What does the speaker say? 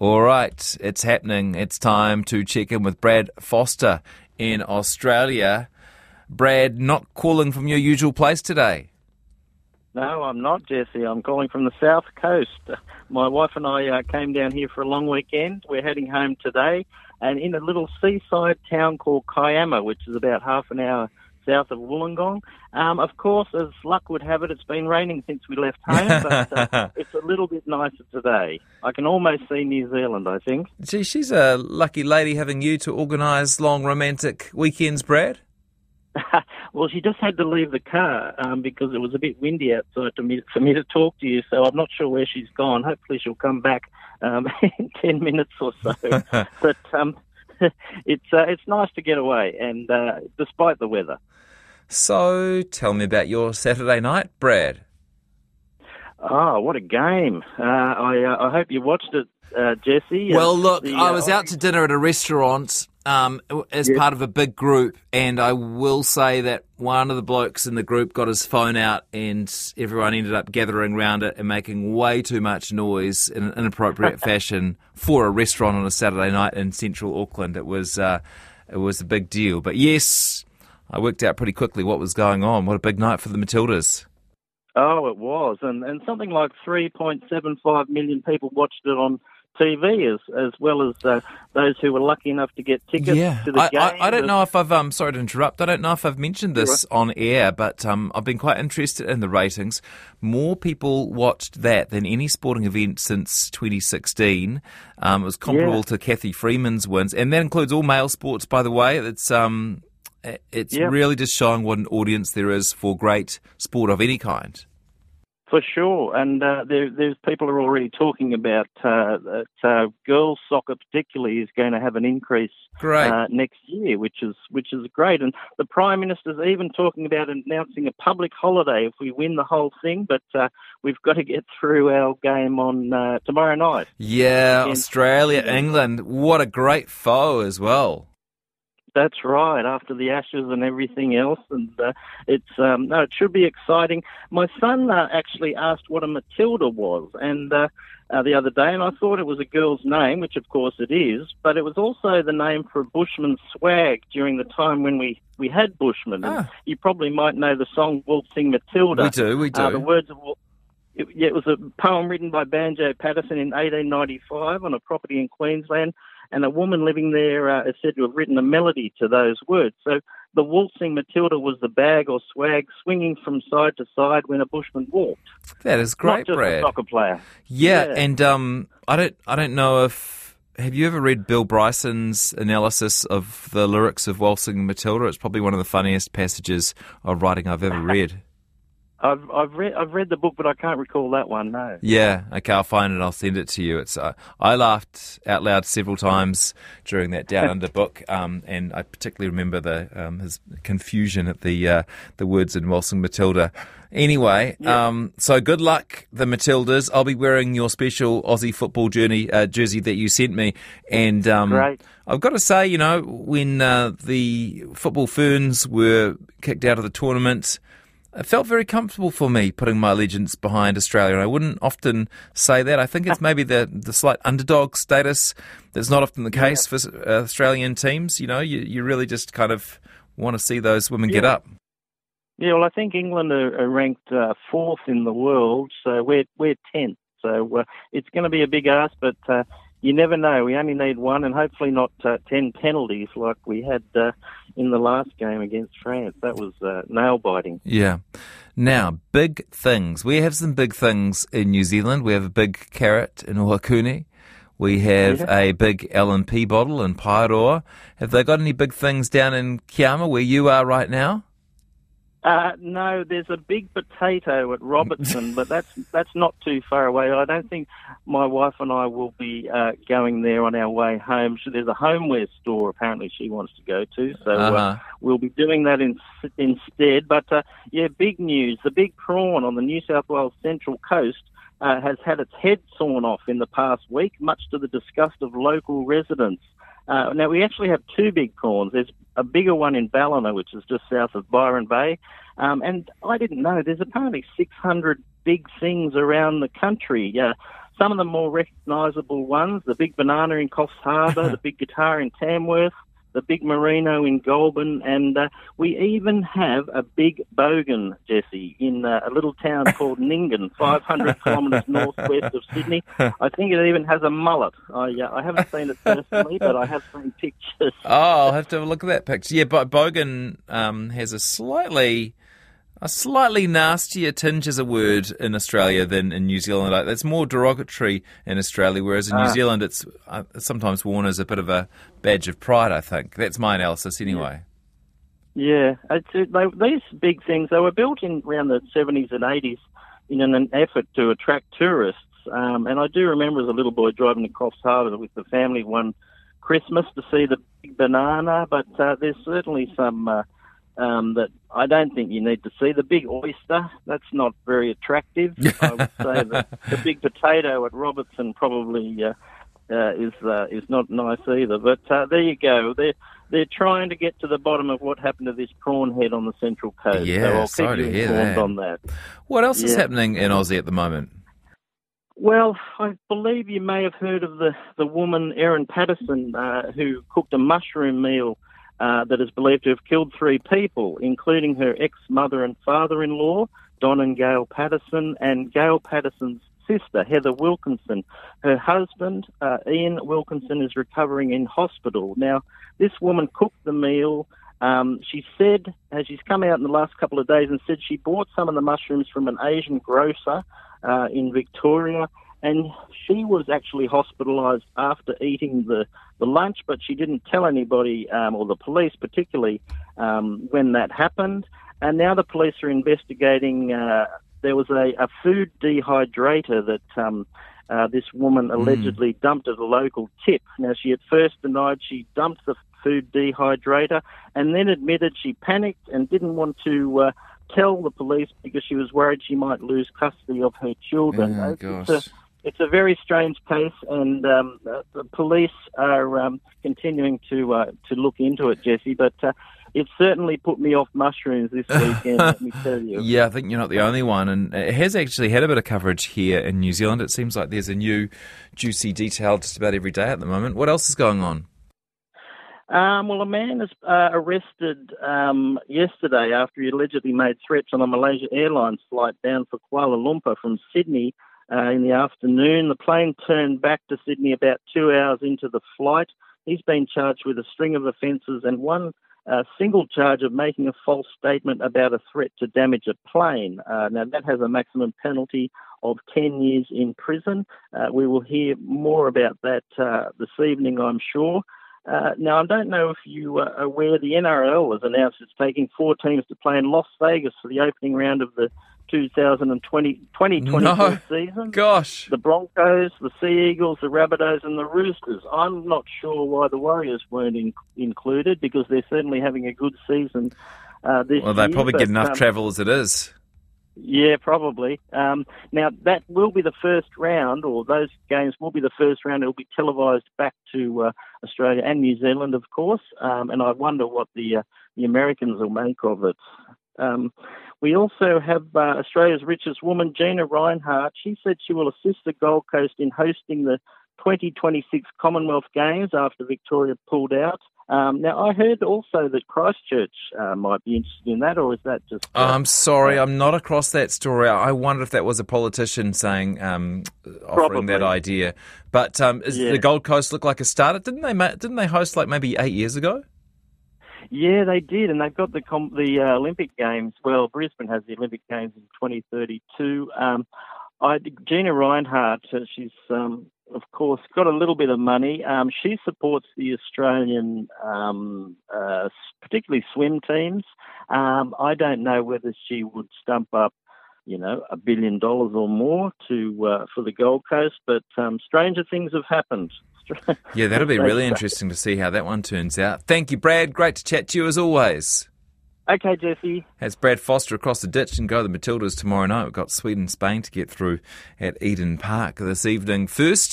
All right, it's happening. It's time to check in with Brad Foster in Australia. Brad, not calling from your usual place today. No, I'm not, Jesse. I'm calling from the south coast. My wife and I uh, came down here for a long weekend. We're heading home today, and in a little seaside town called Kiama, which is about half an hour south of Wollongong. Um, of course, as luck would have it, it's been raining since we left home, but uh, it's a little bit nicer today. I can almost see New Zealand, I think. Gee, she's a lucky lady having you to organise long romantic weekends, Brad. well, she just had to leave the car um, because it was a bit windy outside to me, for me to talk to you. So I'm not sure where she's gone. Hopefully, she'll come back um, in ten minutes or so. but um, it's uh, it's nice to get away, and uh, despite the weather. So, tell me about your Saturday night, Brad. Oh, what a game! Uh, I uh, I hope you watched it, uh, Jesse. Well, look, the, I was out to dinner at a restaurant um, as part of a big group, and I will say that one of the blokes in the group got his phone out, and everyone ended up gathering around it and making way too much noise in an inappropriate fashion for a restaurant on a Saturday night in central Auckland. It was uh, it was a big deal, but yes, I worked out pretty quickly what was going on. What a big night for the Matildas. Oh, it was, and and something like 3.75 million people watched it on TV as as well as uh, those who were lucky enough to get tickets yeah. to the I, game. I, I don't know if I've um sorry to interrupt. I don't know if I've mentioned this on air, but um I've been quite interested in the ratings. More people watched that than any sporting event since 2016. Um, it was comparable Yeah. to Cathy Freeman's wins, and that includes all male sports, by the way. It's um it's Yeah. really just showing what an audience there is for great sport of any kind. For sure, and uh, there, there's people are already talking about uh, that uh, girls soccer particularly is going to have an increase Great. uh, next year, which is which is great. And the prime minister's even talking about announcing a public holiday if we win the whole thing. But uh, we've got to get through our game on uh, tomorrow night. Yeah, Australia, England. What a great foe as well. That's right. After the Ashes and everything else, and uh, it's um, no, it should be exciting. My son uh, actually asked what a Matilda was, and uh, uh, the other day, and I thought it was a girl's name, which of course it is, but it was also the name for a Bushman's swag during the time when we we had Bushmen. Ah. you probably might know the song "Waltzing Matilda." We do, we do. Uh, the words of it, it was a poem written by Banjo Paterson in 1895 on a property in Queensland, and a woman living there uh, is said to have written a melody to those words. So the waltzing Matilda was the bag or swag swinging from side to side when a bushman walked, that is great, not just Brad. a soccer player. Yeah, Yeah. and um, I don't, I don't know if have you ever read Bill Bryson's analysis of the lyrics of Waltzing Matilda? It's probably one of the funniest passages of writing I've ever read. I've I've read I've read the book, but I can't recall that one. No. Yeah, okay, I'll find it. I'll send it to you. It's uh, I laughed out loud several times during that Down Under book, um, and I particularly remember the um, his confusion at the uh, the words in Waltzing Matilda. Anyway, um, so good luck, the Matildas. I'll be wearing your special Aussie football journey uh, jersey that you sent me, and um, Great. I've got to say, you know, when uh, the football ferns were kicked out of the tournament. It felt very comfortable for me putting my allegiance behind Australia. And I wouldn't often say that. I think it's maybe the, the slight underdog status that's not often the case for uh, Australian teams. You know, you, you really just kind of want to see those women get up. Yeah, well, I think England are, are ranked uh, fourth in the world, so we're we're tenth. So uh, it's going to be a big ask, but uh, you never know. We only need one, and hopefully not uh, ten penalties like we had uh, in the last game against France. That was uh, nail biting. Yeah. Now, big things. We have some big things in New Zealand. We have a big carrot in Ohakune. We have a big L&P bottle in Paeroa. Have they got any big things down in Kiama where you are right now? Uh, no, there's a big potato at Robertson, but that's that's not too far away. I don't think my wife and I will be uh, going there on our way home. So there's a homeware store apparently she wants to go to, so Uh-huh. uh, we'll be doing that in, instead. But uh, yeah, big news: the big prawn on the New South Wales Central Coast. Uh, has had its head sawn off in the past week, much to the disgust of local residents. Uh, now, we actually have two big prawns. There's a bigger one in Ballina, which is just south of Byron Bay. Um, and I didn't know, there's apparently 600 big things around the country. Uh, some of the more recognisable ones, the Big Banana in Coffs Harbour, the Big Guitar in Tamworth, the Big Merino in Goulburn, and uh, we even have a Big Bogan, Jesse, in uh, a little town called Nyngan, 500 kilometres northwest of Sydney. I think it even has a mullet. I, uh, I haven't seen it personally, but I have seen pictures. Oh, I'll have to have a look at that picture. Yeah, but Bogan um, has a slightly a slightly nastier tinge as a word in Australia than in New Zealand. It's more derogatory in Australia, whereas in New ah. Zealand it's uh, sometimes worn as a bit of a badge of pride. I think that's my analysis anyway. Yeah, it's, it, they, these big things they were built in around the seventies and eighties in an effort to attract tourists. Um, and I do remember as a little boy driving to Coffs Harbour with the family one Christmas to see the big banana. But uh, there's certainly some. Uh, um, that I don't think you need to see. The big oyster, that's not very attractive. I would say the, the big potato at Robertson probably uh, uh, is uh, is not nice either. But uh, there you go. They're they're trying to get to the bottom of what happened to this prawn head on the Central Coast. Yeah, so I'll sorry keep you informed that. on that. What else yeah. is happening in Aussie at the moment? Well, I believe you may have heard of the, the woman, Erin Patterson, uh, who cooked a mushroom meal uh, that is believed to have killed three people, including her ex-mother and father-in-law, Don and Gail Patterson, and Gail Patterson's sister, Heather Wilkinson. Her husband, uh, Ian Wilkinson, is recovering in hospital. Now, this woman cooked the meal. Um, she said, as she's come out in the last couple of days, and said she bought some of the mushrooms from an Asian grocer uh, in Victoria and she was actually hospitalised after eating the, the lunch, but she didn't tell anybody, um, or the police particularly, um, when that happened. And now the police are investigating. Uh, there was a, a food dehydrator that um, uh, this woman hmm. allegedly mm. dumped at a local tip. Now, she at first denied she dumped the food dehydrator and then admitted she panicked and didn't want to. Uh, tell the police because she was worried she might lose custody of her children. Oh, gosh it's a very strange case, and um, the police are um, continuing to uh, to look into it, Jesse. But uh, it certainly put me off mushrooms this weekend. let me tell you. Yeah, I think you're not the only one, and it has actually had a bit of coverage here in New Zealand. It seems like there's a new juicy detail just about every day at the moment. What else is going on? Um, well, a man was uh, arrested um, yesterday after he allegedly made threats on a Malaysia Airlines flight bound for Kuala Lumpur from Sydney uh, in the afternoon. The plane turned back to Sydney about two hours into the flight. He's been charged with a string of offences and one uh, single charge of making a false statement about a threat to damage a plane. Uh, now, that has a maximum penalty of 10 years in prison. Uh, we will hear more about that uh, this evening, I'm sure. Uh, now, I don't know if you are aware the NRL has announced it's taking four teams to play in Las Vegas for the opening round of the 2020 2022 no. season. Gosh. The Broncos, the Sea Eagles, the Rabbitohs, and the Roosters. I'm not sure why the Warriors weren't in, included because they're certainly having a good season uh, this Well, they year, probably get enough um, travel as it is. Yeah, probably. Um, now, that will be the first round, or those games will be the first round. It will be televised back to uh, Australia and New Zealand, of course. Um, and I wonder what the uh, the Americans will make of it. Um, we also have uh, Australia's richest woman, Gina Rinehart. She said she will assist the Gold Coast in hosting the 2026 Commonwealth Games after Victoria pulled out. Um, now, I heard also that Christchurch uh, might be interested in that, or is that just. Uh, I'm sorry, I'm not across that story. I wonder if that was a politician saying, um, offering Probably. that idea. But um, yeah. the Gold Coast look like a starter? Didn't they? Didn't they host like maybe eight years ago? Yeah, they did, and they've got the com- the uh, Olympic Games. Well, Brisbane has the Olympic Games in 2032. Um, I, Gina Rinehart, uh, she's um, of course got a little bit of money. Um, she supports the Australian, um, uh, particularly swim teams. Um, I don't know whether she would stump up you know, a billion dollars or more to uh, for the Gold Coast. But um, stranger things have happened. Yeah, that'll be really interesting to see how that one turns out. Thank you, Brad. Great to chat to you as always. Okay, Jesse. Has Brad Foster across the ditch and go the Matildas tomorrow night. We've got Sweden Spain to get through at Eden Park this evening. First,